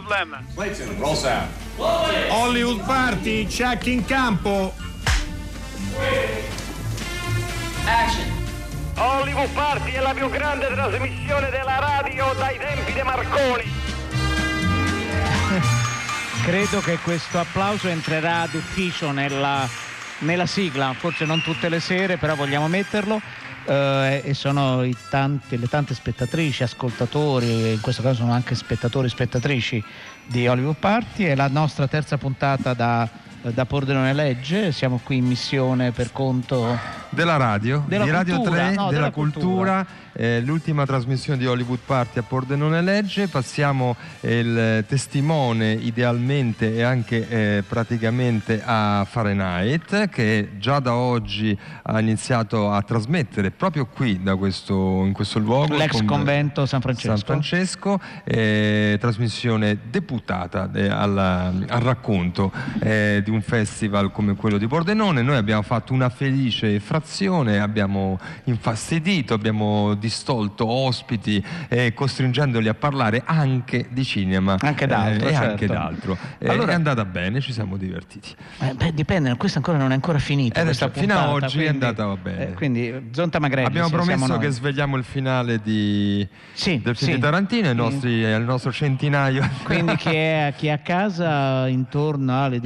problem. Clayton, roll sound. Hollywood Party, check in campo. Action. Hollywood Party è la più grande trasmissione della radio dai tempi di Marconi. Credo che questo applauso entrerà d'ufficio nella, nella sigla, forse non tutte le sere, però vogliamo metterlo. Eh, e sono i tanti- le tante spettatrici, ascoltatori, in questo caso sono anche spettatori e spettatrici di Hollywood Party. È la nostra terza puntata da, da Pordenone Legge. Siamo qui in missione per conto Della radio, Della di Radio cultura, 3, no, della, della cultura, eh, l'ultima trasmissione di Hollywood Party a Pordenone Legge. Passiamo eh, il testimone idealmente e anche eh, praticamente a Fahrenheit che già da oggi ha iniziato a trasmettere proprio qui da questo, in questo luogo. l'ex con- convento San Francesco. San Francesco, eh, trasmissione deputata eh, alla- al racconto eh, di un festival come quello di Pordenone. Noi abbiamo fatto una felice frazione, abbiamo infastidito, abbiamo distolto ospiti, eh, costringendoli a parlare anche di cinema Anche d'altro, eh, e certo. anche d'altro. Eh, Allora- è andata bene, ci siamo divertiti. Eh, beh, dipende, questa ancora non è ancora finita. Eh, questa fino a puntata, oggi è quindi- andata bene. eh, quindi Zonta Magrelli. Abbiamo promesso che svegliamo il finale di- Sì, del film sì. di Tarantino, ai nostri- al nostro centinaio. Quindi chi è, chi è a casa intorno alle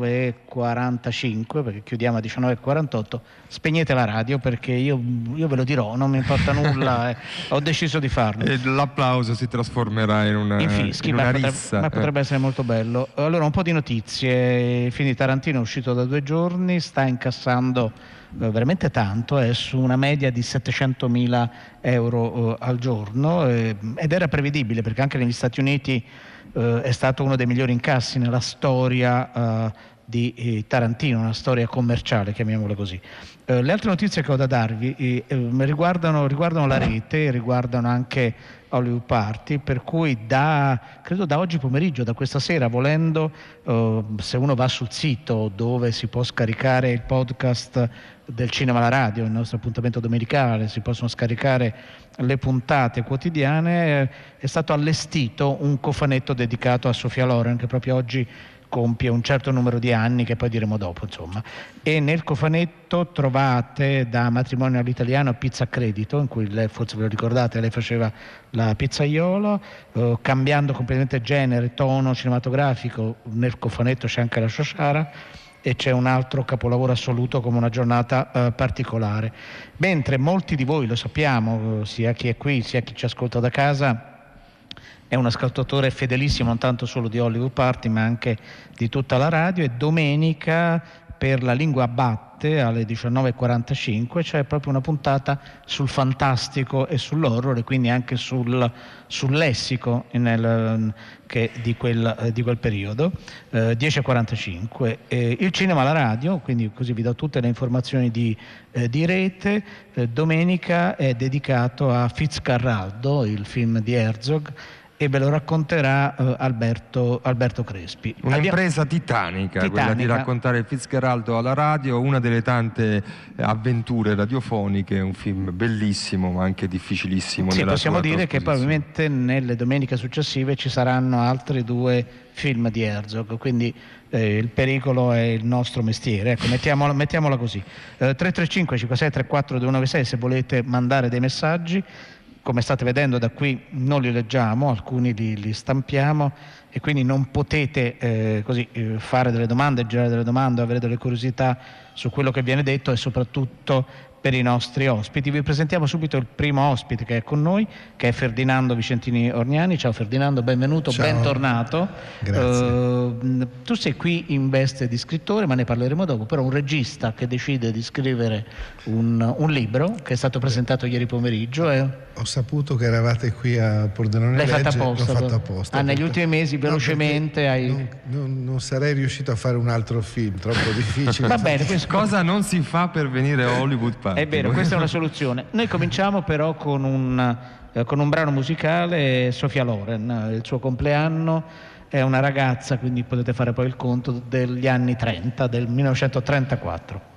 19.45, perché chiudiamo a 19.48, spegnete la radio perché io, io ve lo dirò, non mi importa nulla, eh, ho deciso di farlo. E l'applauso si trasformerà in una, in fischi, in ma, una potrebbe, rissa. ma eh. potrebbe essere molto bello. Allora, un po' di notizie. Il film di Tarantino è uscito da due giorni, sta incassando eh, veramente tanto, è su una media di 700.000 euro eh, al giorno eh, ed era prevedibile perché anche negli Stati Uniti eh, è stato uno dei migliori incassi nella storia eh, di eh, Tarantino, una storia commerciale, chiamiamola così. Eh, le altre notizie che ho da darvi eh, eh, riguardano, riguardano la rete, riguardano anche Hollywood Party, per cui da, credo da oggi pomeriggio, da questa sera, volendo, eh, se uno va sul sito dove si può scaricare il podcast del Cinema alla Radio, il nostro appuntamento domenicale, si possono scaricare le puntate quotidiane, è stato allestito un cofanetto dedicato a Sofia Loren che proprio oggi compie un certo numero di anni che poi diremo dopo insomma. E nel cofanetto trovate da matrimonio all'italiano pizza credito in cui lei forse ve lo ricordate lei faceva la pizzaiola eh, cambiando completamente genere tono cinematografico. Nel cofanetto c'è anche la Shoshara e c'è un altro capolavoro assoluto come una giornata eh, particolare. Mentre molti di voi lo sappiamo eh, sia chi è qui sia chi ci ascolta da casa è un ascoltatore fedelissimo non tanto solo di Hollywood Party ma anche di tutta la radio e domenica per la lingua batte alle 19.45 c'è proprio una puntata sul fantastico e sull'horror e quindi anche sul, sul lessico nel- di, quel, di quel periodo, eh, 10.45. Eh, il cinema alla radio, quindi così vi do tutte le informazioni di, eh, di rete, eh, domenica è dedicato a Fitzcarraldo, il film di Herzog, e ve lo racconterà eh, Alberto, Alberto Crespi. Un'impresa titanica, quella di Titanica. raccontare Fitzgeraldo alla radio, una delle tante eh, avventure radiofoniche, un film bellissimo ma anche difficilissimo. Sì, possiamo dire che probabilmente nelle domeniche successive ci saranno altri due film di Herzog, quindi eh, il pericolo è il nostro mestiere, ecco, mettiamola, mettiamola così. Eh, 335 56 34 296 se volete mandare dei messaggi, come state vedendo da qui non li leggiamo, alcuni li, li stampiamo e quindi non potete eh, così, eh, fare delle domande, girare delle domande, avere delle curiosità su quello che viene detto e soprattutto per i nostri ospiti. Vi presentiamo subito il primo ospite che è con noi, che è Ferdinando Vicentini Orniani. Ciao Ferdinando, benvenuto, Ciao. bentornato. Grazie. Eh, tu sei qui in veste di scrittore, ma ne parleremo dopo, però un regista che decide di scrivere un, un libro che è stato presentato ieri pomeriggio. E Ho saputo che eravate qui a Pordenone l'hai Legge, fatto apposta. L'ho fatto però. apposta. Ah, negli ultimi mesi, No, velocemente, perché hai... Non, non- non sarei riuscito a fare un altro film, troppo difficile. Va bene, questo... Cosa non si fa per venire a Hollywood È vero, questa è una soluzione. Noi cominciamo però con un, eh, con un brano musicale, Sofia Loren, eh, il suo compleanno è una ragazza, quindi potete fare poi il conto degli anni 30, del 1934.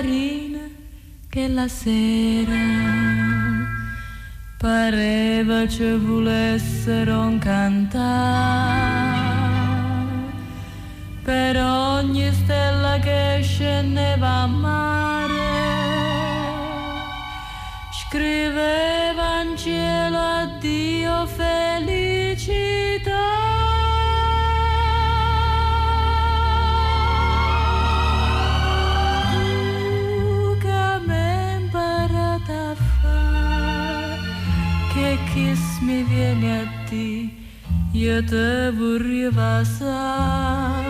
Da marina che la sera pareva ci volessero cantare. Per ogni stella che scendeva a mare scriveva in cielo addio felicità te vorrei passare.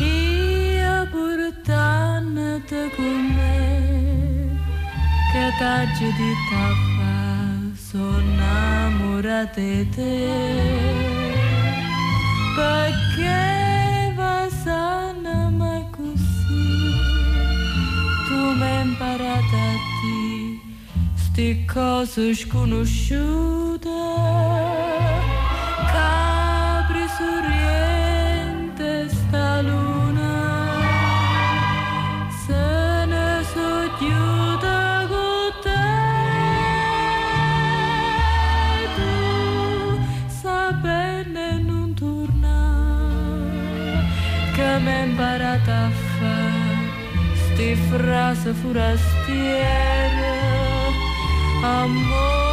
Io portandoti con me, che t'aggi di tappa, sono innamorata di te. Perché va sana ma così tu mi hai imparato a te sti cose sconosciute capri sorriente sta luna se ne te tu saperne non tornare che mi hai imparato a fare sti frasi forastiere amore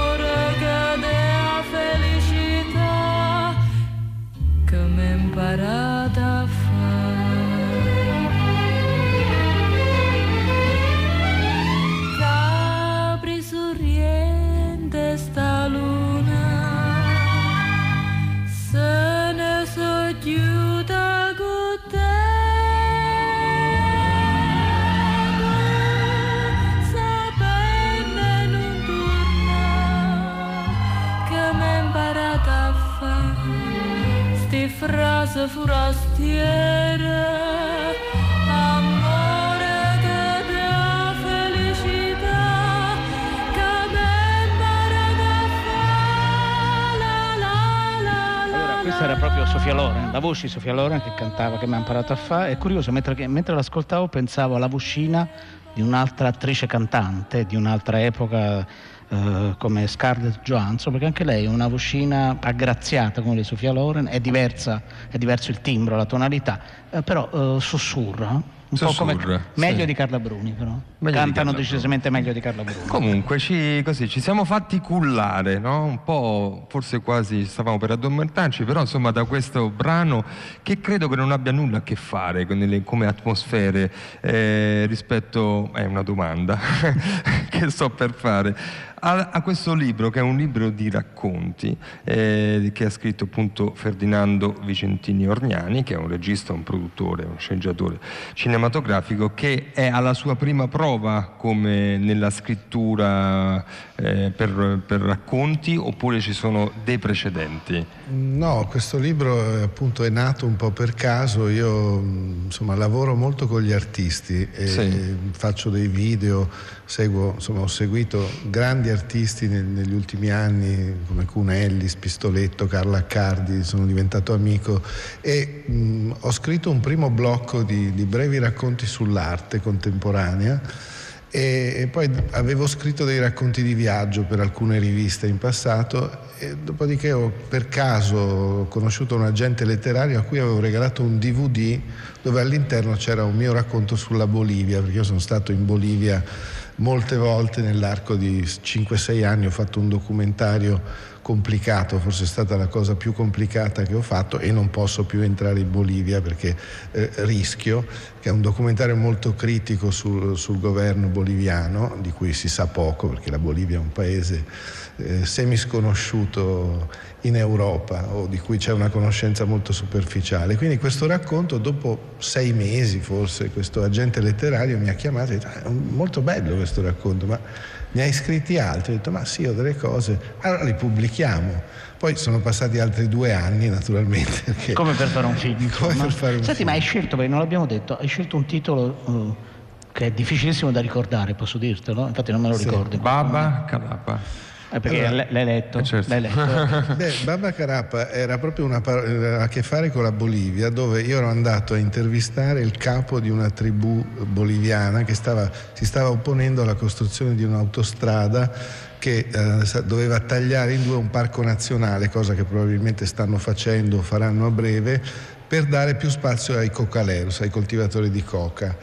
che la Allora, questa era proprio Sofia Loren, la voce di Sofia Loren che cantava, che mi ha imparato a fare. È curioso, mentre, mentre l'ascoltavo pensavo alla vocina di un'altra attrice cantante di un'altra epoca eh, come Scarlett Johansson, perché anche lei è una vocina aggraziata come di Sofia Loren, è diversa, è diverso il timbro, la tonalità, eh, però eh, sussurra. Un po' Sussurra, come sì. meglio di Carla Bruni, però. Meglio di Cantano Carla decisamente meglio di Carla Bruni. Comunque ci, così, ci siamo fatti cullare, no? un po', forse quasi stavamo per addormentarci, però insomma da questo brano che credo che non abbia nulla a che fare con le, come atmosfere eh, rispetto, è una domanda che sto per fare, a, a questo libro che è un libro di racconti eh, che ha scritto appunto Ferdinando Vicentini Orgnani, che è un regista, un produttore, un sceneggiatore cinematografico che è alla sua prima prova come nella scrittura eh, per, per racconti oppure ci sono dei precedenti? No, questo libro eh, appunto è nato un po' per caso, io mh, insomma lavoro molto con gli artisti Sì. faccio dei video, seguo, insomma ho seguito grandi artisti nel- negli ultimi anni come Cunelli, Spistoletto, Carla Accardi, sono diventato amico e mh, ho scritto un primo blocco di, di brevi racconti sull'arte contemporanea e, poi avevo scritto dei racconti di viaggio per alcune riviste in passato e dopodiché ho per caso conosciuto un agente letterario a cui avevo regalato un DVD dove all'interno c'era un mio racconto sulla Bolivia, perché io sono stato in Bolivia molte volte nell'arco di 5-6 anni, ho fatto un documentario complicato, forse è stata la cosa più complicata che ho fatto e non posso più entrare in Bolivia perché eh, rischio, che è un documentario molto critico sul, sul governo boliviano, di cui si sa poco perché la Bolivia è un paese eh, semisconosciuto in Europa o di cui c'è una conoscenza molto superficiale. Quindi questo racconto, dopo sei mesi forse, questo agente letterario mi ha chiamato e ha detto, "Ah, è molto bello questo racconto, ma ne hai scritti altri? Ho detto, ma sì, ho delle cose, allora li pubblichiamo. Poi sono passati altri due anni, naturalmente. Perché... Come per fare un film. Come insomma. per fare un Senti, film. ma hai scelto, perché non l'abbiamo detto, hai scelto un titolo eh, che è difficilissimo da ricordare, posso dirtelo? Infatti non me lo Sì. ricordo. Baba Calapa. Eh, perché Allora- l'hai letto, Eh, certo. l'hai letto. Beh, Baba Carappa era proprio una par- aveva a che fare con la Bolivia, dove io ero andato a intervistare il capo di una tribù boliviana che stava- si stava opponendo alla costruzione di un'autostrada che eh, doveva tagliare in due un parco nazionale, cosa che probabilmente stanno facendo o faranno a breve, per dare più spazio ai cocaleros, ai coltivatori di coca.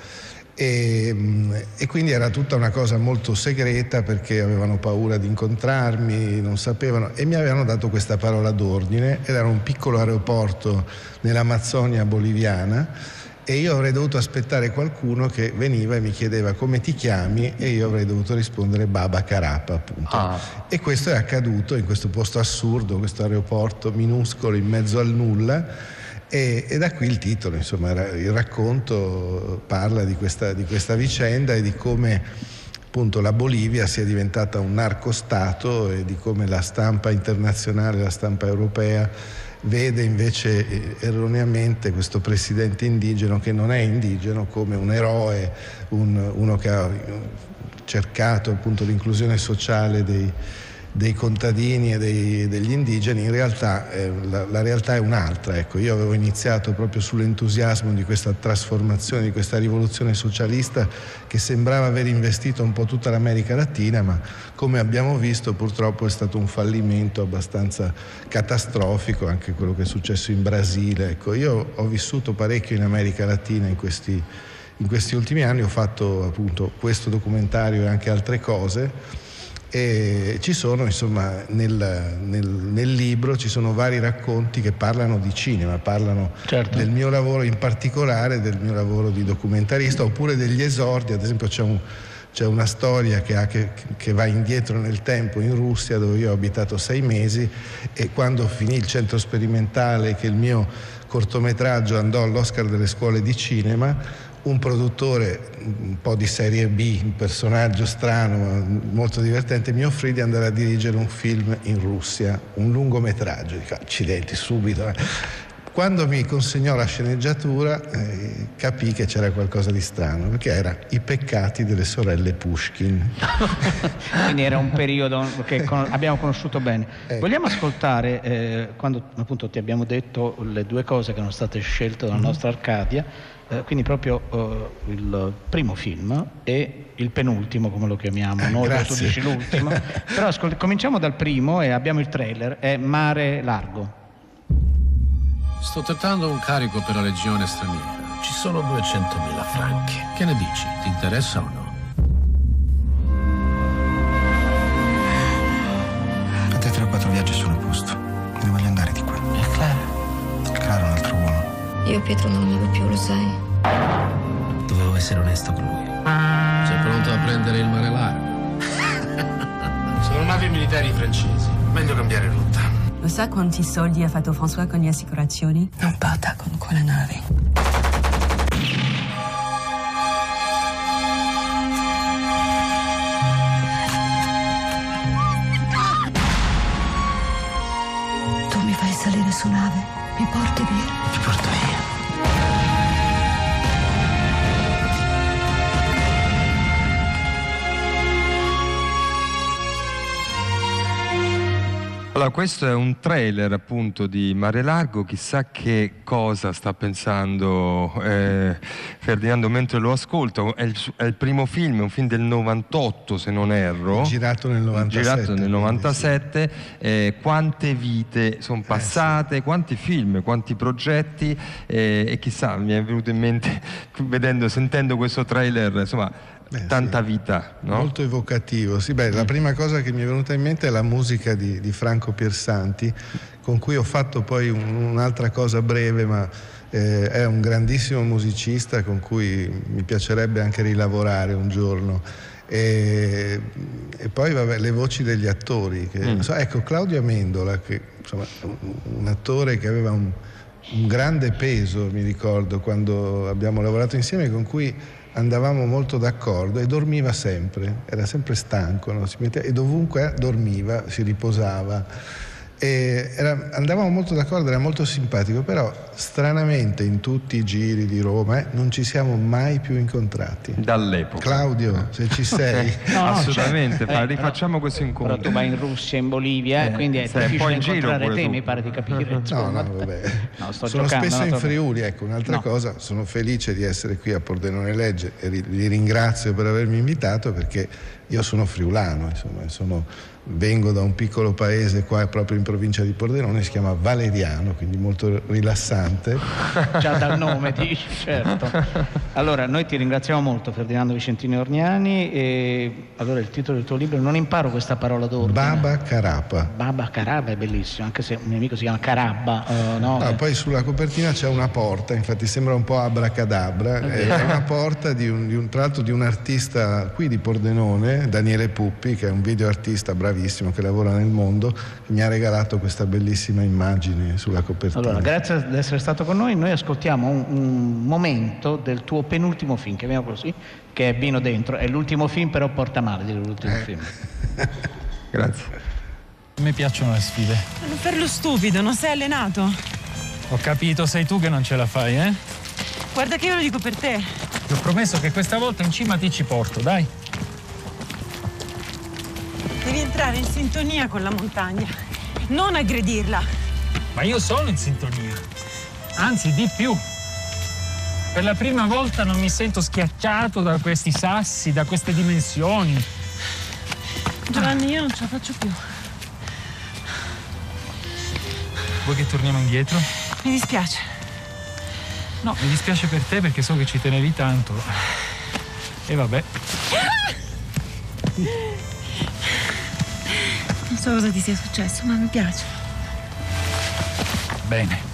E, mm, e quindi era tutta una cosa molto segreta perché avevano paura di incontrarmi, non sapevano e mi avevano dato questa parola d'ordine ed era un piccolo aeroporto nell'Amazzonia boliviana e io avrei dovuto aspettare qualcuno che veniva e mi chiedeva come ti chiami e io avrei dovuto rispondere Baba Carapa appunto. Ah. E questo è accaduto in questo posto assurdo, questo aeroporto minuscolo in mezzo al nulla e, e da qui il titolo, insomma, il racconto parla di questa, di questa vicenda e di come appunto la Bolivia sia diventata un narcostato e di come la stampa internazionale, la stampa europea vede invece eh, erroneamente questo presidente indigeno che non è indigeno come un eroe, un- uno che ha cercato appunto l'inclusione sociale dei, dei contadini e dei- degli indigeni, in realtà eh, la, la realtà è un'altra. Ecco, io avevo iniziato proprio sull'entusiasmo di questa trasformazione, di questa rivoluzione socialista che sembrava aver investito un po' tutta l'America Latina, ma come abbiamo visto purtroppo è stato un fallimento abbastanza catastrofico, anche quello che è successo in Brasile. Ecco, io ho vissuto parecchio in America Latina in questi, in questi ultimi anni, ho fatto appunto questo documentario e anche altre cose e ci sono, insomma, nel, nel- nel libro ci sono vari racconti che parlano di cinema, parlano Certo. del mio lavoro in particolare, del mio lavoro di documentarista, oppure degli esordi, ad esempio c'è, un- c'è una storia che, ha che- che va indietro nel tempo in Russia dove io ho abitato sei mesi e quando finì il centro sperimentale che il mio cortometraggio andò all'Oscar delle scuole di cinema, un produttore un po' di serie B, un personaggio strano, ma molto divertente, mi offrì di andare a dirigere un film in Russia, un lungometraggio. Dico, accidenti, subito. eh. Quando mi consegnò la sceneggiatura eh, capì che c'era qualcosa di strano, perché era I peccati delle sorelle Pushkin. Quindi era un periodo che con- abbiamo conosciuto bene. Ecco. Vogliamo ascoltare, eh, quando appunto ti abbiamo detto le due cose che erano state scelte dalla nostra Arcadia, eh, quindi proprio eh, il primo film e il penultimo, come lo chiamiamo noi, tu dici l'ultimo. Però ascol- cominciamo dal primo e abbiamo il trailer, è Mare Largo. Sto trattando un carico per la legione straniera. Ci sono 200.000 franchi. Che ne dici? Ti interessa o no? A te 3 o 4 viaggi sono Io Pietro non l'amo più, lo sai. Dovevo essere onesto con lui. Sei pronto a prendere il mare largo? sono navi militari francesi. Meglio cambiare rotta. Lo sa quanti soldi ha fatto François con le assicurazioni? Non parta con quella nave. Tu mi fai salire su nave, mi porti via. Ti porto via. Allora, questo è un trailer appunto di Mare Largo, chissà che cosa sta pensando eh, Ferdinando mentre lo ascolto. È il, è il primo film, è un film del 98 se non erro. Girato nel 97. Girato nel quindi 97. Eh, quante vite sono passate, quanti film, quanti progetti eh, e chissà, mi è venuto in mente vedendo, sentendo questo trailer, insomma, Beh, tanta sì. vita, no? Molto evocativo. Sì, beh, la prima cosa che mi è venuta in mente è la musica di, di Franco Piersanti, con cui ho fatto poi un- un'altra cosa breve, ma eh, è un grandissimo musicista con cui mi piacerebbe anche rilavorare un giorno. E, e poi vabbè, le voci degli attori. che- Mm. so, ecco, Claudio Amendola, che insomma, un, un attore che aveva un, un grande peso, mi ricordo, quando abbiamo lavorato insieme, con cui andavamo molto d'accordo e dormiva sempre, era sempre stanco, no? Metteva- e dovunque dormiva, si riposava. E era- andavamo molto d'accordo, era molto simpatico, però stranamente in tutti i giri di Roma eh, non ci siamo mai più incontrati. Dall'epoca. Claudio, se ci sei. No, no, Assolutamente, certo. fa- Eh, rifacciamo questo Però incontro. tu vai in Russia, in Bolivia, Eh, quindi è sei difficile in giro incontrare te, tu. mi pare di capire. No, no, vabbè. No, sto sono giocando, spesso in. Friuli, ecco, un'altra No. cosa, sono felice di essere qui a Pordenone Legge e li ringrazio per avermi invitato perché io sono friulano, insomma, sono- vengo da un piccolo paese qua proprio in provincia di Pordenone, si chiama Valeriano, quindi molto rilassante. Già dal nome dici, certo. Allora, noi ti ringraziamo molto Ferdinando Vicentini Orniani e allora il titolo del tuo libro, non imparo questa parola d'ordine. Baba Carapa. Baba Caraba è bellissimo, anche se un mio amico si chiama Carabba, eh, no? Ah, poi sulla copertina c'è una porta, infatti sembra un po' abracadabra, È è una porta di un, di un- tra l'altro di un artista qui di Pordenone, Daniele Puppi, che è un videoartista bravissimo che lavora nel mondo, che mi ha regalato questa bellissima immagine sulla copertina. Allora, grazie di essere stato con noi. Noi ascoltiamo un, un momento del tuo penultimo film, chiamiamolo così, che è Vino Dentro. È l'ultimo film, però porta male dire l'ultimo Eh. film. Grazie. A me piacciono le sfide. Non per lo stupido, non sei allenato? Ho capito, sei tu che non ce la fai, eh? Guarda che io lo dico per te. Ti ho promesso che questa volta in cima ti ci porto, dai. Entrare in sintonia con la montagna, non aggredirla. Ma io sono in sintonia. Anzi, di più. Per la prima volta non mi sento schiacciato da questi sassi, da queste dimensioni. Giovanni, io non ce la faccio più. Vuoi che torniamo indietro? Mi dispiace. No, mi dispiace per te perché so che ci tenevi tanto. E vabbè. So cosa ti sia successo, ma mi piace. Bene.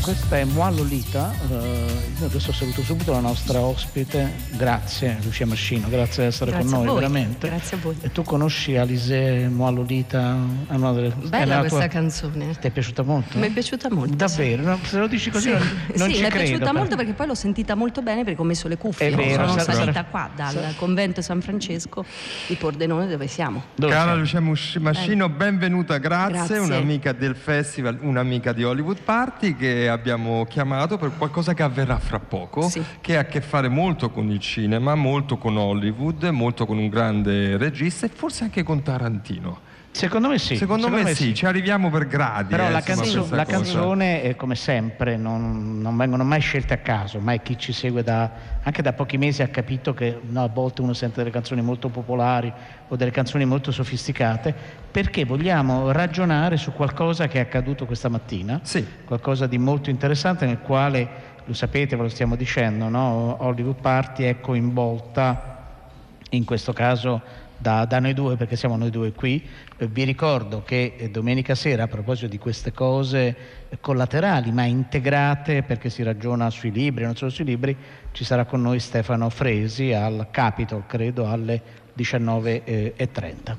Marcus. È Moi Lolita. eh, io adesso saluto subito la nostra ospite. Grazie, Lucia Mascino, grazie di essere Grazie con a noi, voi, veramente. grazie a voi. E tu conosci Alice Moi Lolita? È una delle- Bella la questa tua- canzone. Ti è piaciuta molto? Mi è piaciuta molto. Davvero? No, Se lo dici così Sì, non, non sì, ci mi è credo. piaciuta però. molto perché poi l'ho sentita molto bene perché ho messo le cuffie. È vero, Sono sarà- salita sarà- qua dal convento San Francesco di Pordenone dove siamo. Cara Lucia Mascino, benvenuta, grazie, Grazie. un'amica del festival, un'amica di Hollywood Party che abbiamo chiamato per qualcosa che avverrà fra poco, che ha a che fare molto con il cinema, molto con Hollywood, molto con un grande regista e forse anche con Tarantino. Secondo me sì. Secondo, me, sì, ci arriviamo per gradi. Però eh, la, canzo- la canzone, è come sempre, non, non vengono mai scelte a caso, mai chi ci segue da, anche da pochi mesi ha capito che no, a volte uno sente delle canzoni molto popolari o delle canzoni molto sofisticate, perché vogliamo ragionare su qualcosa che è accaduto questa mattina, qualcosa di molto interessante nel quale, lo sapete, ve lo stiamo dicendo, no? Hollywood Party è coinvolta in questo caso da, da noi due perché siamo noi due qui. Eh, vi ricordo che eh, domenica sera, a proposito di queste cose eh, collaterali ma integrate perché si ragiona sui libri, non solo sui libri, ci sarà con noi Stefano Fresi al Capitol, credo alle 19.30.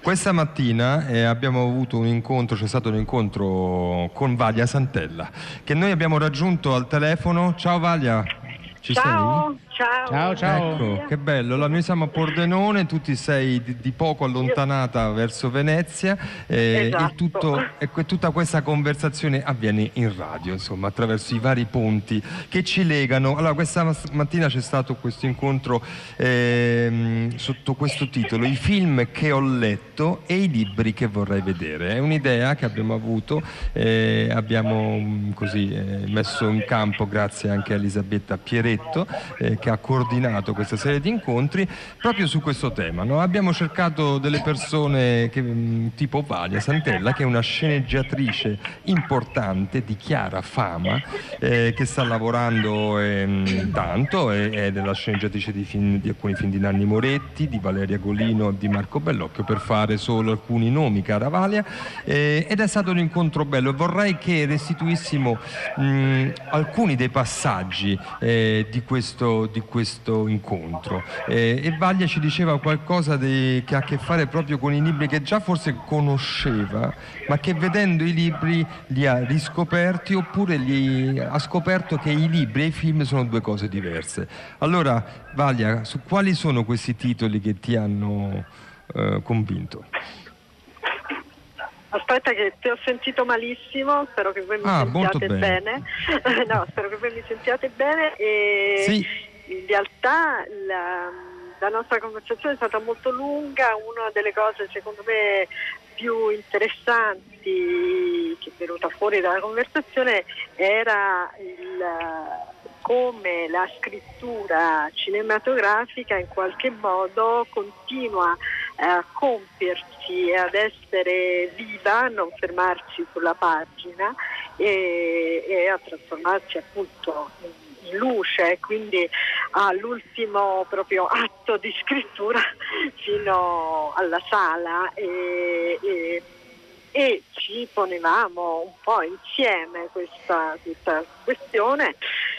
Questa mattina eh, abbiamo avuto un incontro, c'è stato un incontro con Valia Santella, che noi abbiamo raggiunto al telefono. Ciao Valia, ci ciao, ciao. Ciao, ciao. Ecco, che bello. Allora, noi siamo a Pordenone, tu ti sei di, di poco allontanata verso Venezia eh, Esatto. e, tutto- e que- tutta questa conversazione avviene in radio, insomma, attraverso i vari ponti che ci legano. Allora, questa mattina c'è stato questo incontro ehm, sotto questo titolo, I film che ho letto e i libri che vorrei vedere. È un'idea che abbiamo avuto, eh, abbiamo mm, così eh, messo in campo grazie anche a Elisabetta Pieretto eh, ha coordinato questa serie di incontri proprio su questo tema. no? Abbiamo cercato delle persone che, mm, tipo Valia Santella che è una sceneggiatrice importante di chiara fama eh, che sta lavorando ehm, tanto, è, è della sceneggiatrice di, film- di alcuni film di Nanni Moretti, di Valeria Golino, di Marco Bellocchio per fare solo alcuni nomi, cara Valia, eh, ed è stato un incontro bello. Vorrei che restituissimo mh, alcuni dei passaggi eh, di, questo, di questo incontro. Eh, e Vaglia ci diceva qualcosa di- che ha a che fare proprio con i libri che già forse conosceva, ma che vedendo i libri li ha riscoperti oppure li ha scoperto che i libri e i film sono due cose diverse. Allora, Vaglia, su quali sono questi titoli che ti hanno eh, convinto? Aspetta che ti ho sentito malissimo, spero che voi mi Ah, sentiate bene. bene. no, spero che voi mi sentiate bene e Sì. In realtà la, la nostra conversazione è stata molto lunga, una delle cose secondo me più interessanti che è venuta fuori dalla conversazione era il come la scrittura cinematografica in qualche modo continua a compiersi e ad essere viva, a non fermarsi sulla pagina e, e a trasformarsi appunto in, luce, quindi all'ultimo proprio atto di scrittura fino alla sala e, e- e ci ponevamo un po' insieme questa, questa questione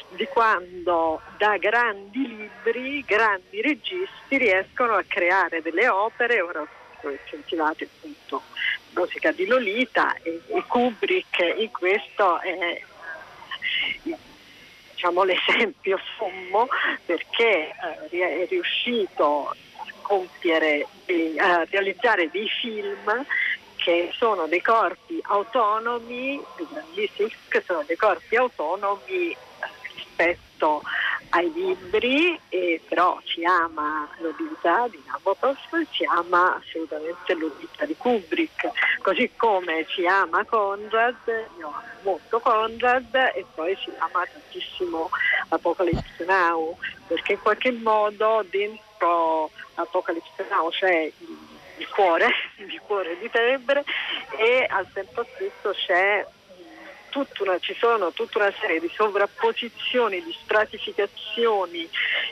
di quando da grandi libri, grandi registi riescono a creare delle opere, ora sentivate appunto musica di Lolita e, e Kubrick in questo è diciamo, l'esempio sommo perché eh, è riuscito a compiere, a realizzare dei film che sono dei corpi autonomi, dei grandissimi, che sono dei corpi autonomi eh, rispetto ai libri, e però si ama Lolita di Nabokov, si ama assolutamente Lolita di Kubrick, così come si ama Conrad, io amo molto Conrad e poi si ama tantissimo Apocalypse Now, perché in qualche modo dentro Apocalypse Now c'è il cuore, il cuore di Tenebre e al tempo stesso c'è una- ci sono tutta una serie di sovrapposizioni, di stratificazioni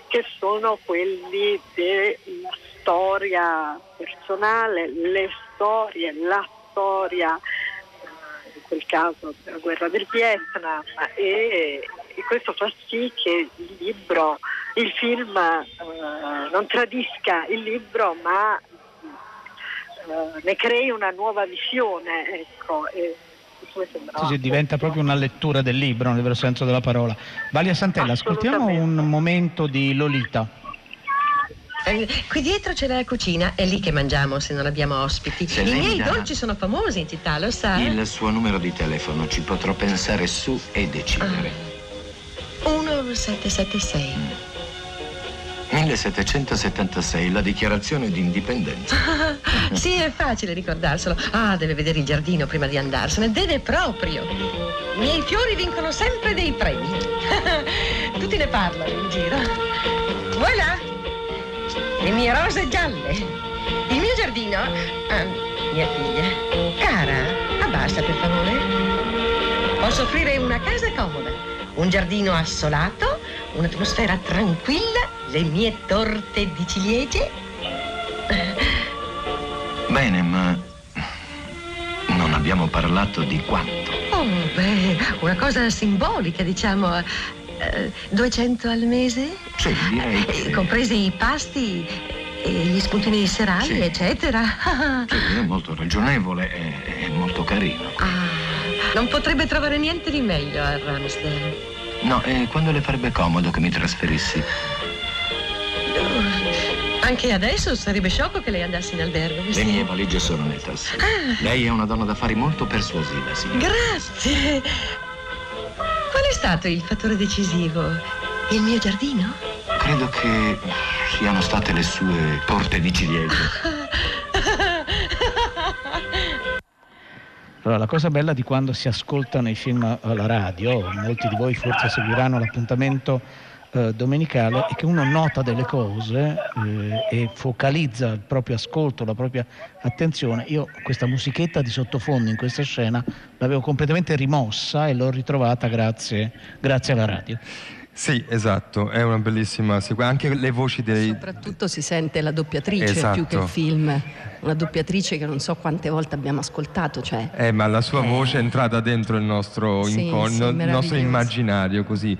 che sono quelli della storia personale, le storie, la storia eh, in quel caso della guerra del Vietnam e, e questo fa sì che il libro, il film eh, non tradisca il libro ma eh, ne crei una nuova visione, ecco. E, mi sembrava Sì, sì, diventa proprio una lettura del libro, nel vero senso della parola. Valia Santella, ascoltiamo un momento di Lolita. Eh, qui dietro c'è la cucina, è lì che mangiamo se non abbiamo ospiti. Se I miei dolci sono famosi in città, lo sa? Il suo numero di telefono ci potrò pensare su e decidere. 1776. 1776, la dichiarazione di indipendenza. sì, è facile ricordarselo. Ah, deve vedere il giardino prima di andarsene. Deve proprio. I miei fiori vincono sempre dei premi. Tutti ne parlano in giro. Voilà! Le mie rose gialle. Il mio giardino. Ah, mia figlia. Cara, abbassa per favore. Posso offrire una casa comoda, un giardino assolato, un'atmosfera tranquilla, le mie torte di ciliegie. bene, ma non abbiamo parlato di quanto. Oh, beh, una cosa simbolica, diciamo. eh, 200 al mese? Sì, direi Eh, che... compresi i pasti e gli spuntini serali, Sì. eccetera. Sì, è molto ragionevole e, e molto carino. Ah, non potrebbe trovare niente di meglio a Ramsdale. No, e quando le farebbe comodo che mi trasferissi? Anche adesso sarebbe sciocco che lei andasse in albergo. Le mie valigie sono nel tassello. Ah. Lei è una donna d'affari molto persuasiva, signora. Grazie. Qual è stato il fattore decisivo? Il mio giardino? Credo che siano state le sue torte di ciliegie. Allora, la cosa bella di quando si ascoltano i film alla radio, molti di voi forse seguiranno l'appuntamento eh, domenicale, è che uno nota delle cose eh, e focalizza il proprio ascolto, la propria attenzione. Io questa musichetta di sottofondo in questa scena l'avevo completamente rimossa e l'ho ritrovata grazie, grazie alla radio. Sì, esatto, è una bellissima sequenza. Anche le voci dei... Soprattutto si sente la doppiatrice Esatto. più che il film. Una doppiatrice che non so quante volte abbiamo ascoltato, cioè Eh, ma la sua voce è entrata dentro il nostro, Sì, incon- sì, il nostro immaginario, così,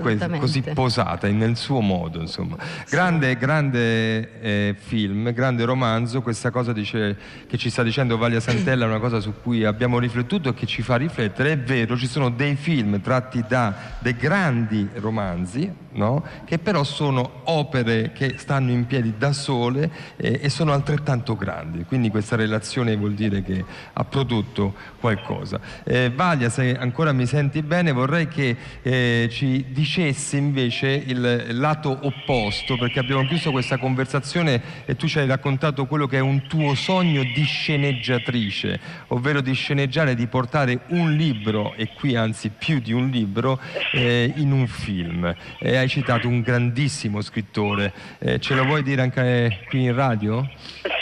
que- così posata, nel suo modo, insomma. Grande, grande eh, film, grande romanzo, questa cosa dice, che ci sta dicendo Valia Santella è una cosa su cui abbiamo riflettuto e che ci fa riflettere. È vero, ci sono dei film tratti da dei grandi romanzi, no? che però sono opere che stanno in piedi da sole eh, e sono altrettanto grandi. Quindi questa relazione vuol dire che ha prodotto qualcosa. Eh, Valia, se ancora mi senti bene, vorrei che eh, ci dicessi invece il lato opposto, perché abbiamo chiuso questa conversazione e tu ci hai raccontato quello che è un tuo sogno di sceneggiatrice, ovvero di sceneggiare, di portare un libro, e qui anzi più di un libro, eh, in un film. E hai citato un grandissimo scrittore, Eh, ce lo vuoi dire anche qui in radio?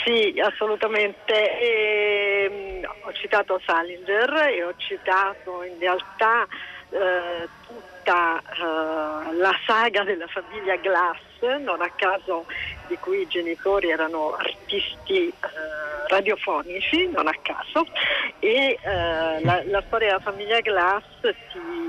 Sì, assolutamente. Ehm, ho citato Salinger e ho citato in realtà eh, tutta eh, la saga della famiglia Glass, non a caso di cui i genitori erano artisti eh, radiofonici, non a caso, e eh, la, la storia della famiglia Glass si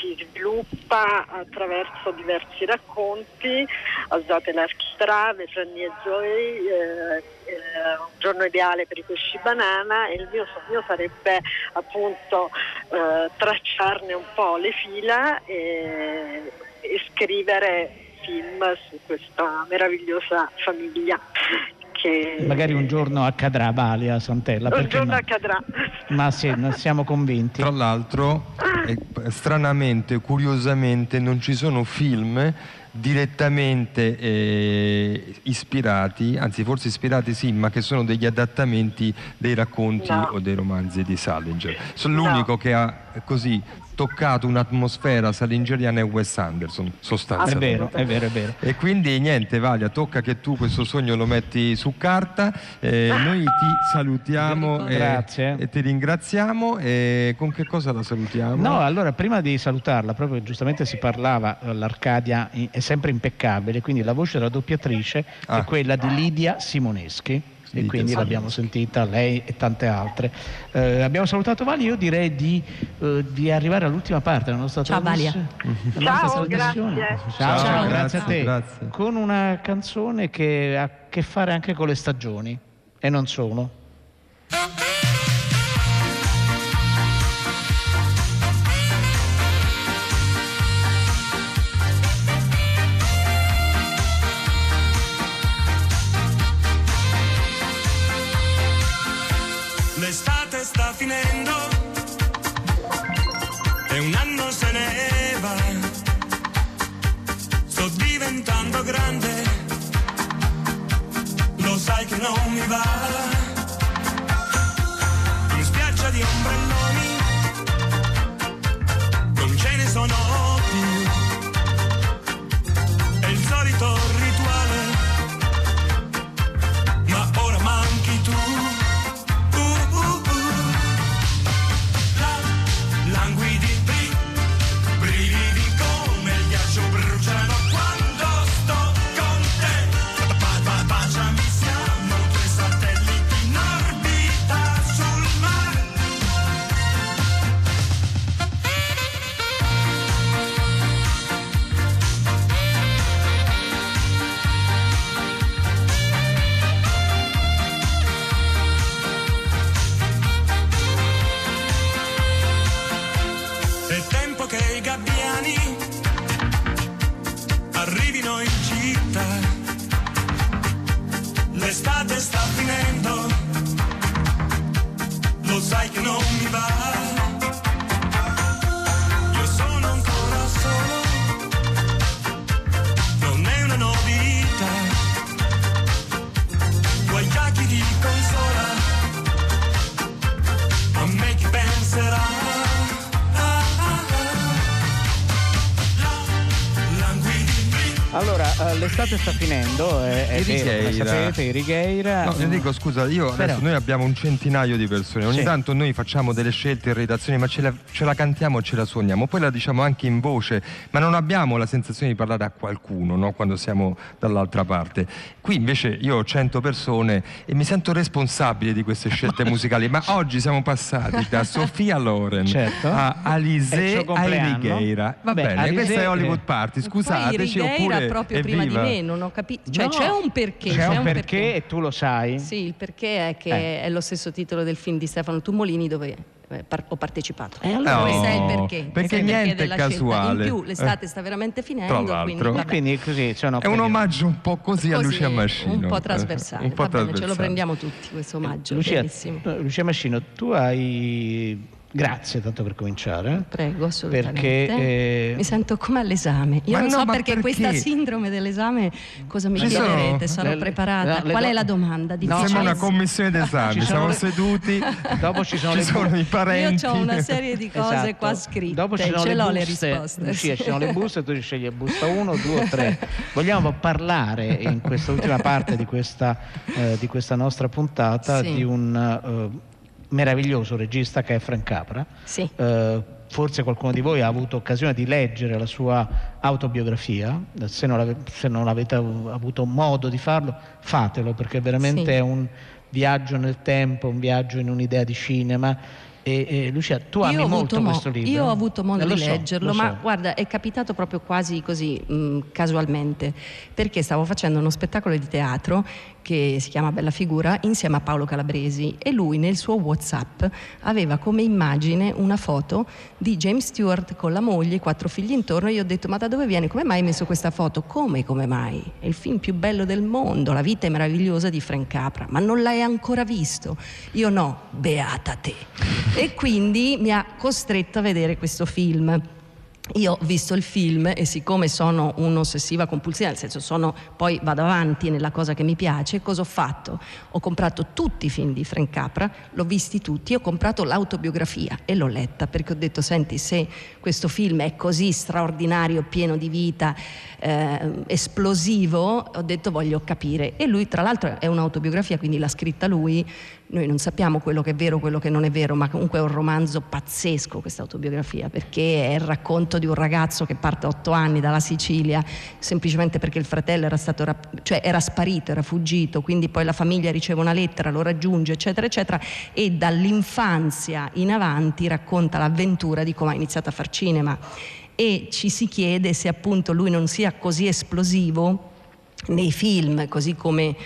si sviluppa attraverso diversi racconti, Alzate l'architrave, Franny e Zoe, eh, eh, Un giorno ideale per i pesci banana e il mio sogno sarebbe appunto eh, tracciarne un po' le fila e, e scrivere film su questa meravigliosa famiglia. Che Magari un giorno accadrà, Valia Santella, un giorno no? accadrà. Ma sì, ne siamo convinti. Tra l'altro, stranamente, curiosamente, non ci sono film direttamente eh, ispirati, anzi forse ispirati sì, ma che sono degli adattamenti dei racconti No. o dei romanzi di Salinger. Sono l'unico che ha così toccato un'atmosfera salingeriana è Wes Anderson, È sostanzialmente. vero, è vero, è vero. E quindi niente, Valia, tocca che tu questo sogno lo metti su carta. Eh, noi ti salutiamo e, e ti ringraziamo. E con che cosa la salutiamo? No, allora prima di salutarla, proprio giustamente si parlava, eh, l'Arcadia è sempre impeccabile, quindi la voce della doppiatrice Ah. è quella di Lidia Simoneschi. E quindi l'abbiamo sentita lei e tante altre. Eh, abbiamo salutato Valia, io direi di, eh, di arrivare all'ultima parte della nostra Ciao. Valia. Nostra Ciao, grazie. Ciao, Ciao, grazie, a te. grazie. Con una canzone che ha a che fare anche con le stagioni e non solo. Non mi va. Allora, eh, l'estate sta finendo, è, è I vero, come sapete, i Righeira. No, Enrico, scusa, io Però- adesso noi abbiamo un centinaio di persone. Ogni Sì. tanto noi facciamo delle scelte in redazione, ma ce la, ce la cantiamo e ce la suoniamo. Poi la diciamo anche in voce, ma non abbiamo la sensazione di parlare a qualcuno no? quando siamo dall'altra parte. Qui invece io ho 100 persone e mi sento responsabile di queste scelte musicali. Ma oggi siamo passati da Sofia Loren Certo. a È suo a compleanno. Righeira. Va Beh, bene, Alizé, questa è Hollywood eh, Party. Poi Scusateci, oppure proprio prima di evviva. me, non ho capito. Cioè No, c'è un perché. C'è un perché e tu lo sai. Sì, il perché è che Eh. è lo stesso titolo del film di Stefano Tumolini dove eh, par- ho partecipato. E allora? Questo è il No, perché. perché questo il niente è della scelta. casuale. In più l'estate Eh. sta veramente finendo, quindi vabbè. quindi così sono È un omaggio un po' così, a Così, Lucia Mascino. Un po' Eh, trasversale. Un po' Va bene, ce lo trasversale. prendiamo tutti questo omaggio. Lucia, eh, Lucia Mascino, tu hai... Grazie tanto per cominciare. Prego, assolutamente. Perché eh, Mi sento come all'esame. Io Ma non no, so ma perché, perché? questa sindrome dell'esame cosa mi Ci chiederete, sono le- preparata. le- le Qual è la domanda? No, Sembra una commissione d'esame, Ci sono siamo le- seduti, dopo ci sono ci le sono bu- i parenti. Io ho una serie di cose Esatto. qua scritte, Dopo ci sono ce le l'ho le buste. risposte. Lucia, ci sono le buste, tu scegli busta 1, 2 o 3. Vogliamo parlare in questa ultima parte di questa, eh, di questa nostra puntata Sì. di un eh, meraviglioso regista che è Frank Capra. Sì. Eh, forse qualcuno di voi ha avuto occasione di leggere la sua autobiografia, se non, se non avete av- avuto modo di farlo, fatelo perché veramente Sì. è un viaggio nel tempo, un viaggio in un'idea di cinema. E, e, Lucia, tu ami Io ho, molto mo- questo libro. io ho avuto modo Eh, di so, leggerlo, lo ma so. guarda, è capitato proprio quasi così mh, casualmente, perché stavo facendo uno spettacolo di teatro che si chiama Bella Figura insieme a Paolo Calabresi e lui nel suo WhatsApp aveva come immagine una foto di James Stewart con la moglie, i quattro figli intorno e io ho detto "Ma da dove viene? Come mai hai messo questa foto?" "Come come mai? È il film più bello del mondo, La vita è meravigliosa di Frank Capra, ma non l'hai ancora visto?" Io no, beata te. E quindi mi ha costretto a vedere questo film. Io ho visto il film e siccome sono un'ossessiva compulsiva, nel senso sono, poi vado avanti nella cosa che mi piace, cosa ho fatto? Ho comprato tutti i film di Frank Capra, l'ho visti tutti, ho comprato l'autobiografia e l'ho letta perché ho detto, senti, se questo film è così straordinario, pieno di vita, eh, esplosivo, ho detto voglio capire. E lui tra l'altro è un'autobiografia, quindi l'ha scritta lui, noi non sappiamo quello che è vero, quello che non è vero, ma comunque è un romanzo pazzesco questa autobiografia, perché è il racconto di un ragazzo che parte a otto anni dalla Sicilia semplicemente perché il fratello era, stato cioè era sparito, era fuggito, quindi poi la famiglia riceve una lettera, lo raggiunge, eccetera, eccetera, e dall'infanzia in avanti racconta l'avventura di come ha iniziato a far cinema. E ci si chiede se appunto lui non sia così esplosivo nei film, così come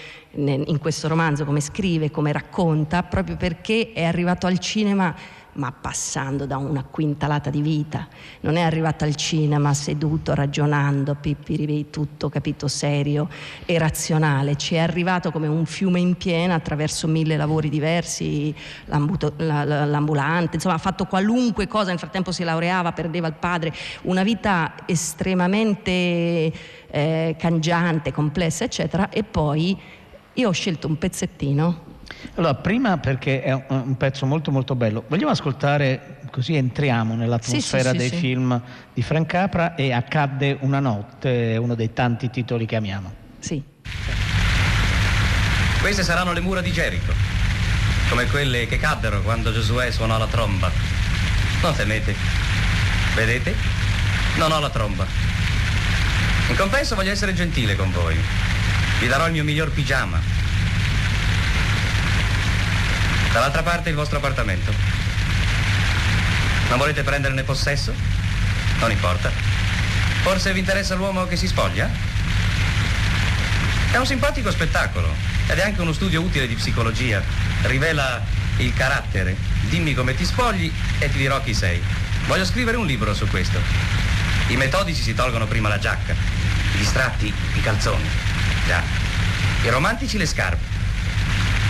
in questo romanzo, come scrive, come racconta, proprio perché è arrivato al cinema ma passando da una quintalata di vita. Non è arrivato al cinema seduto, ragionando, pippiripi, tutto capito serio e razionale. Ci è arrivato come un fiume in piena attraverso mille lavori diversi, l'ambulante, insomma ha fatto qualunque cosa, nel frattempo si laureava, perdeva il padre, una vita estremamente eh, cangiante, complessa, eccetera, e poi io ho scelto un pezzettino Allora, prima perché è un, pezzo molto molto bello, vogliamo ascoltare, così entriamo nell'atmosfera Sì, sì, sì, dei sì. film di Frank Capra e Accadde una notte, è uno dei tanti titoli che amiamo. Sì. Queste saranno le mura di Gerico, come quelle che caddero quando Giosuè suonò la tromba. Non temete. Vedete? Non ho la tromba. In compenso voglio essere gentile con voi. Vi darò il mio miglior pigiama. Dall'altra parte il vostro appartamento. Non volete prenderne possesso? Non importa. Forse vi interessa l'uomo che si spoglia? È un simpatico spettacolo ed è anche uno studio utile di psicologia. Rivela il carattere. Dimmi come ti spogli e ti dirò chi sei. Voglio scrivere un libro su questo. I metodici si tolgono prima la giacca. I distratti, i calzoni. Già. I romantici le scarpe.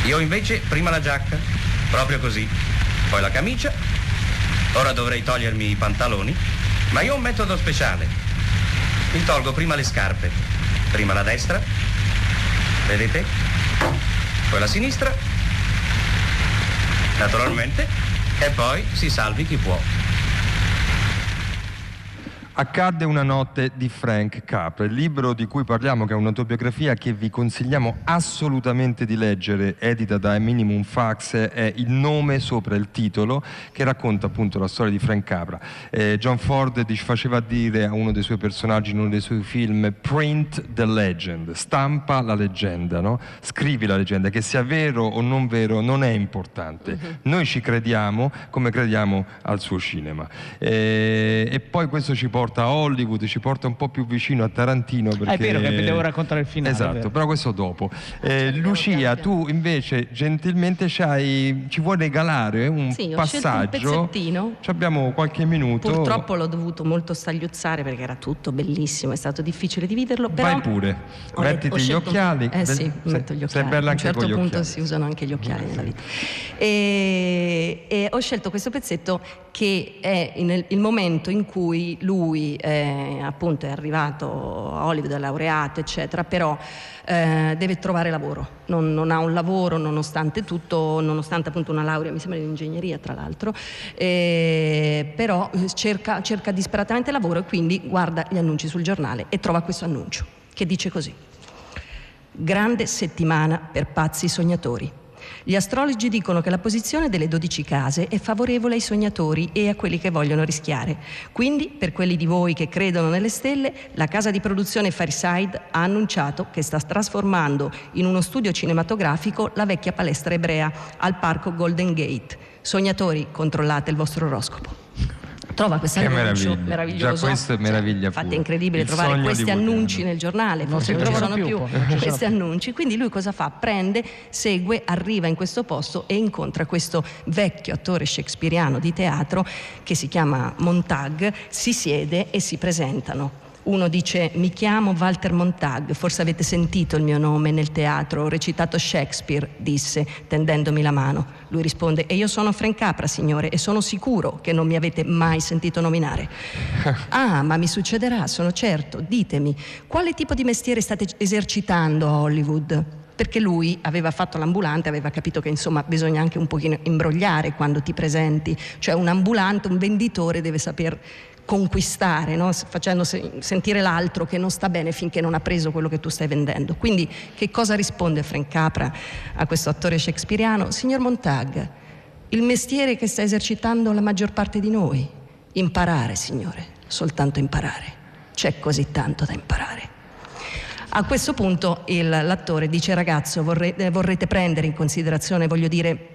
Io invece prima la giacca, proprio così. Poi la camicia. Ora dovrei togliermi i pantaloni, ma io ho un metodo speciale. Mi tolgo prima le scarpe, prima la destra, vedete? Poi la sinistra, naturalmente, e poi si salvi chi può. Accadde una notte di Frank Capra, il libro di cui parliamo, che è un'autobiografia che vi consigliamo assolutamente di leggere, edita da Minimum Fax, è il nome sopra il titolo, che racconta appunto la storia di Frank Capra. Eh, John Ford faceva dire a uno dei suoi personaggi in uno dei suoi film, print the legend, stampa la leggenda, no? scrivi la leggenda, che sia vero o non vero non è importante. Noi ci crediamo come crediamo al suo cinema. Eh, e poi questo ci porta a Hollywood, ci porta un po' più vicino a Tarantino. Perché... Ah, è vero che vi devo raccontare il finale. Esatto, però questo dopo. Eh, Lucia, tu invece gentilmente c'hai- ci vuoi regalare un Sì, scelto un passaggio? pezzettino. Ci abbiamo qualche minuto. Purtroppo l'ho dovuto molto stagliuzzare perché era tutto bellissimo, è stato difficile dividerlo. Però Vai pure, ho- mettiti ho gli occhiali. Eh sì, sei- metto gli sei occhiali. A un certo punto occhiali. si usano anche gli occhiali nella vita. E, e ho scelto questo pezzetto che è il momento in cui lui eh, appunto è arrivato a Hollywood, è laureato, eccetera, però eh, deve trovare lavoro. Non, non ha un lavoro nonostante tutto, nonostante appunto una laurea, mi sembra in ingegneria tra l'altro, eh, però cerca, cerca disperatamente lavoro e quindi guarda gli annunci sul giornale e trova questo annuncio che dice così. Grande settimana per pazzi sognatori. Gli astrologi dicono che la posizione delle 12 case è favorevole ai sognatori e a quelli che vogliono rischiare. Quindi, per quelli di voi che credono nelle stelle, la casa di produzione Fireside ha annunciato che sta trasformando in uno studio cinematografico la vecchia palestra ebrea al parco Golden Gate. Sognatori, controllate il vostro oroscopo. Trova questo annuncio meraviglia. meraviglioso. Già questo è meraviglia Infatti pure. è incredibile Il trovare questi annunci nel giornale, Non forse si trovano più, più, questi più. annunci. Quindi lui cosa fa? Prende, segue, arriva in questo posto e incontra questo vecchio attore shakespeariano di teatro che si chiama Montag, si siede e si presentano. Uno dice mi chiamo Walter Montag, forse avete sentito il mio nome nel teatro, ho recitato Shakespeare, disse tendendomi la mano. Lui risponde e io sono Frank Capra, signore, e sono sicuro che non mi avete mai sentito nominare. Ah, ma mi succederà, sono certo. Ditemi, quale tipo di mestiere state esercitando a Hollywood? Perché lui aveva fatto l'ambulante, aveva capito che insomma bisogna anche un pochino imbrogliare quando ti presenti, cioè un ambulante, un venditore deve saper conquistare, no? Facendo se- sentire l'altro che non sta bene finché non ha preso quello che tu stai vendendo. Quindi che cosa risponde Frank Capra a questo attore shakespeariano? Signor Montag, il mestiere che sta esercitando la maggior parte di noi, imparare, signore, soltanto imparare. C'è così tanto da imparare. A questo punto il- l'attore dice ragazzo vorre- eh, vorrete prendere in considerazione, voglio dire,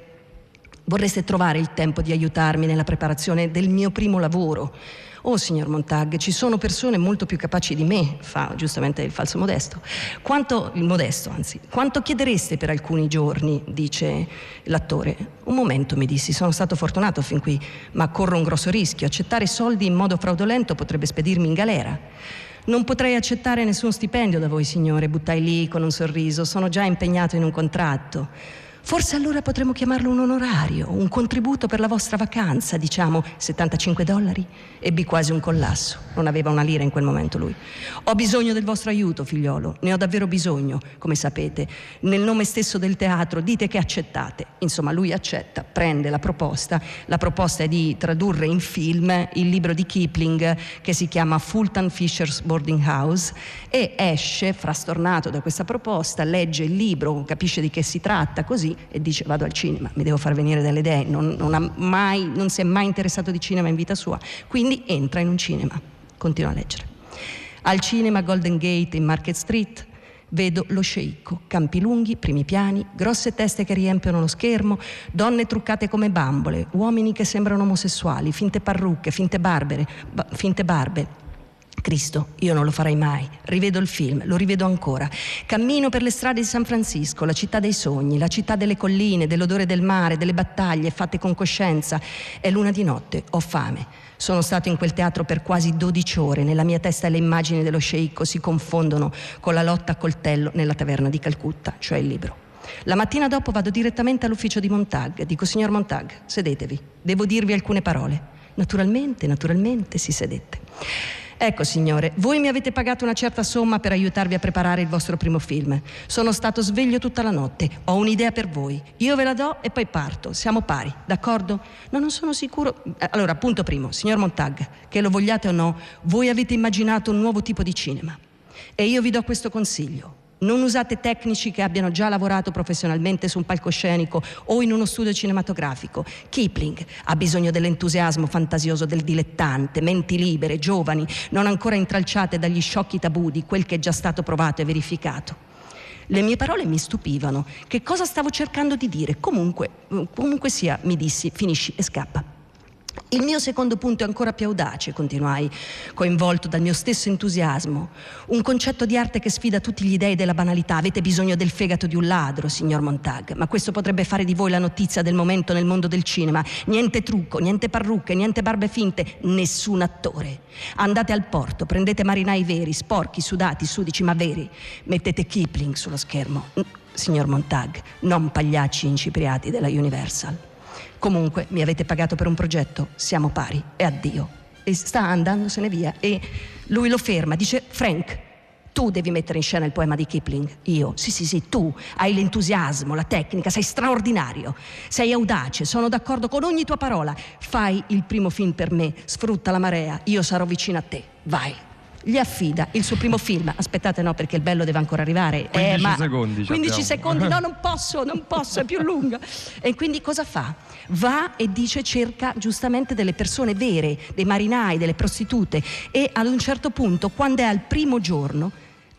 vorreste trovare il tempo di aiutarmi nella preparazione del mio primo lavoro. Oh signor Montag, ci sono persone molto più capaci di me, fa giustamente il falso modesto. Quanto, il modesto anzi, quanto chiedereste per alcuni giorni, dice l'attore. Un momento, mi dissi, sono stato fortunato fin qui, ma corro un grosso rischio. Accettare soldi in modo fraudolento potrebbe spedirmi in galera. Non potrei accettare nessun stipendio da voi, signore, buttai lì con un sorriso. Sono già impegnato in un contratto. Forse allora potremmo chiamarlo un onorario, un contributo per la vostra vacanza, diciamo 75 dollari? Ebbi quasi un collasso. Non aveva una lira in quel momento lui. Ho bisogno del vostro aiuto, figliolo. Ne ho davvero bisogno, come sapete. Nel nome stesso del teatro dite che accettate. Insomma, lui accetta, prende la proposta. La proposta è di tradurre in film il libro di Kipling che si chiama Fulton Fisher's Boarding House e esce frastornato da questa proposta, legge il libro, capisce di che si tratta così e dice vado al cinema, mi devo far venire delle idee, non, non mai, non si è mai interessato di cinema in vita sua, quindi entra in un cinema, continua a leggere. Al cinema Golden Gate in Market Street vedo lo sceicco, campi lunghi, primi piani, grosse teste che riempiono lo schermo, donne truccate come bambole, uomini che sembrano omosessuali, finte parrucche, finte barbere, ba- finte barbe. Cristo, io non lo farei mai. Rivedo il film, lo rivedo ancora. Cammino per le strade di San Francisco, la città dei sogni, la città delle colline, dell'odore del mare, delle battaglie fatte con coscienza. È luna di notte, ho fame. Sono stato in quel teatro per quasi 12 ore. Nella mia testa le immagini dello sceicco si confondono con la lotta a coltello nella taverna di Calcutta, cioè il libro. La mattina dopo vado direttamente all'ufficio di Montag. Dico, signor Montag, sedetevi. Devo dirvi alcune parole. Naturalmente, naturalmente si sedette. Ecco signore, voi mi avete pagato una certa somma per aiutarvi a preparare il vostro primo film. Sono stato sveglio tutta la notte, ho un'idea per voi. Io ve la do e poi parto. Siamo pari, d'accordo? No, non sono sicuro. Eh, Allora, punto primo, signor Montag, che lo vogliate o no, voi avete immaginato un nuovo tipo di cinema. E io vi do questo consiglio. Non usate tecnici che abbiano già lavorato professionalmente su un palcoscenico o in uno studio cinematografico. Kipling ha bisogno dell'entusiasmo fantasioso del dilettante, menti libere, giovani, non ancora intralciate dagli sciocchi tabù di quel che è già stato provato e verificato. Le mie parole mi stupivano. Che cosa stavo cercando di dire? Comunque, comunque sia, mi dissi, finisci e scappa. Il mio secondo punto è ancora più audace, continuai, coinvolto dal mio stesso entusiasmo. Un concetto di arte che sfida tutti gli dei della banalità. Avete bisogno del fegato di un ladro, signor Montag, ma questo potrebbe fare di voi la notizia del momento nel mondo del cinema. Niente trucco, niente parrucche, niente barbe finte, nessun attore. Andate al porto, prendete marinai veri, sporchi, sudati, sudici, ma veri. Mettete Kipling sullo schermo. Mm, Signor Montag, non pagliacci incipriati della Universal. Comunque mi avete pagato per un progetto, siamo pari e addio. E sta andandosene via e lui lo ferma, dice Frank, tu devi mettere in scena il poema di Kipling. Io, sì sì sì, tu hai l'entusiasmo, la tecnica, sei straordinario, sei audace, sono d'accordo con ogni tua parola. Fai il primo film per me, sfrutta la marea, io sarò vicino a te, vai. Gli affida il suo primo film. Aspettate, no, perché il bello deve ancora arrivare. 15 ma secondi ci 15 abbiamo. secondi, no, non posso, non posso, è più lunga. E quindi cosa fa? Va e dice, cerca giustamente delle persone vere, dei marinai, delle prostitute. E ad un certo punto, quando è al primo giorno,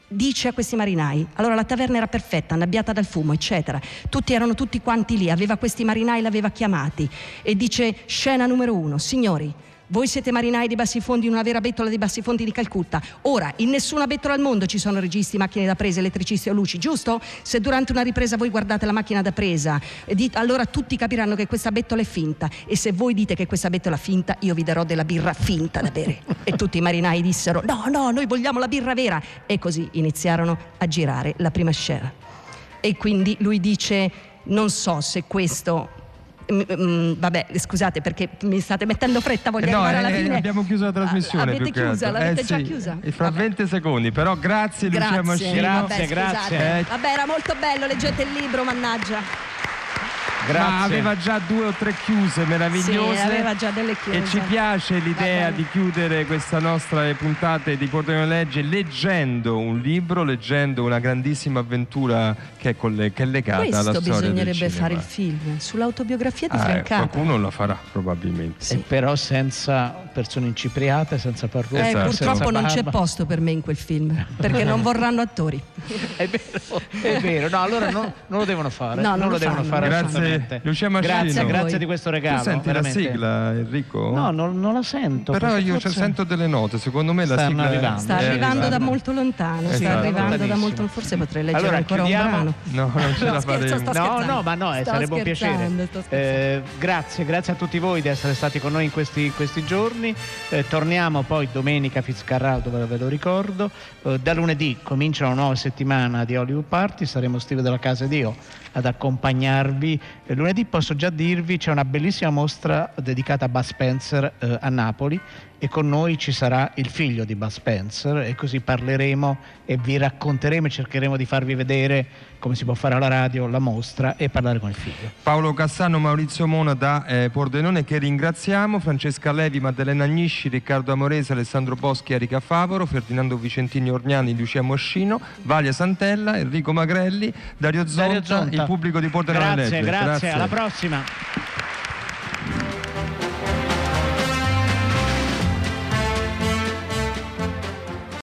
dice a questi marinai, allora la taverna era perfetta, annabbiata dal fumo, eccetera. Tutti erano tutti quanti lì, aveva questi marinai, l'aveva chiamati e dice scena numero uno, signori, voi siete marinai di bassifondi in una vera bettola di bassifondi di Calcutta. Ora, in nessuna bettola al mondo ci sono registi, macchine da presa, elettricisti o luci, giusto? Se durante una ripresa voi guardate la macchina da presa, eh, allora tutti capiranno che questa bettola è finta. E se voi dite che questa bettola è finta, io vi darò della birra finta da bere. e tutti i marinai dissero: No, no, noi vogliamo la birra vera. E così iniziarono a girare la prima scena. E quindi lui dice: Non so se questo. Mm, vabbè, scusate perché mi state mettendo fretta, voglio Eh no, arrivare alla eh, fine. abbiamo chiuso la trasmissione. avete più che chiusa? altro. L'avete Eh, già sì, chiusa? e fra 20 secondi, però grazie, Lucia Grazie. Mascino. Vabbè, scusate. Eh, Vabbè, era molto bello, leggete il libro, mannaggia. Ma aveva già due o tre chiuse meravigliose. Sì, aveva già delle chiuse. E ci piace l'idea di chiudere questa nostra puntata di Pordenone Legge leggendo un libro, leggendo una grandissima avventura che è, colle- che è legata alla Questo storia del bisognerebbe cinema. fare il film sull'autobiografia di Ah, eh, Frank Capra. qualcuno lo farà probabilmente. E però senza persone incipriate, senza parrucche. Eh, Esatto. purtroppo senza non c'è posto per me in quel film, perché non vorranno attori. È vero, è vero. No, allora no- non lo devono fare. No, non non lo lo devono fare non Grazie Lucia Mascino. Grazie, grazie di questo regalo. Tu senti veramente. la sigla, Enrico? No, non, non la sento. Però io forse- sento delle note, secondo me la Stanno sigla arrivando. Sta è arrivando da arrivata. molto lontano, sta Esatto. arrivando da molto, forse potrei leggere Allora, ancora chiudiamo. un brano. No, non ce No, la faremo. No, no, ma no, eh, sarebbe un piacere. Eh, grazie, grazie a tutti voi di essere stati con noi in questi, questi giorni. Eh, torniamo poi domenica a Fitzcarraldo, ve ve lo ricordo. Eh, da lunedì comincia una nuova settimana di Hollywood Party, saremo Stile della Casa Dio ad accompagnarvi. Lunedì posso già dirvi c'è una bellissima mostra dedicata a Bud Spencer eh, a Napoli e con noi ci sarà il figlio di Bud Spencer e così parleremo e vi racconteremo e cercheremo di farvi vedere come si può fare alla radio la mostra e parlare con il figlio. Paolo Cassano, Maurizio Mona da eh, Pordenone che ringraziamo, Francesca Levi, Maddalena Agnisci, Riccardo Amorese, Alessandro Boschi, Erika Favoro, Ferdinando Vicentini Orgnani, Lucia Moscino, Valia Santella, Enrico Magrelli, Dario Zonta, Dario Zonta. il pubblico di Pordenone Grazie, Legge. grazie, alla prossima.